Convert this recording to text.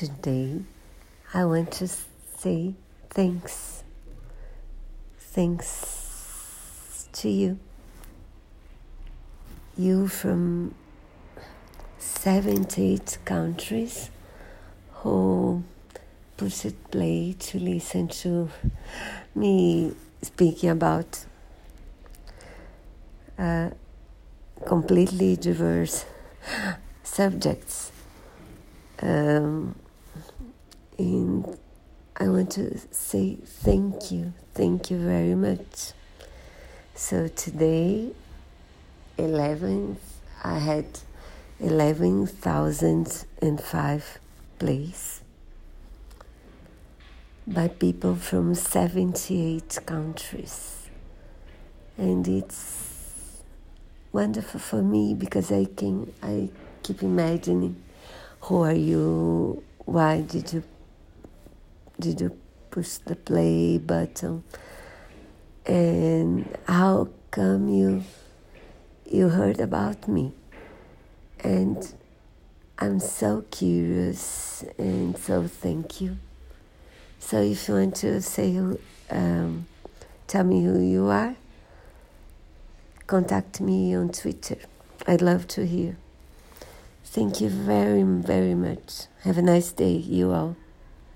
today I want to say thanks. Thanks to you. You from 78 countries who put it play to listen to me speaking about uh, completely diverse subjects. Um, and I want to say thank you, thank you very much. So today, 11th, I had 11,005 plays by people from 78 countries. And it's wonderful for me because I can I keep imagining who are you? Why did you did you push the play button? And how come you you heard about me? And I'm so curious and so thank you. So if you want to say, um, tell me who you are, contact me on Twitter. I'd love to hear. Thank you very, very much. Have a nice day, you all.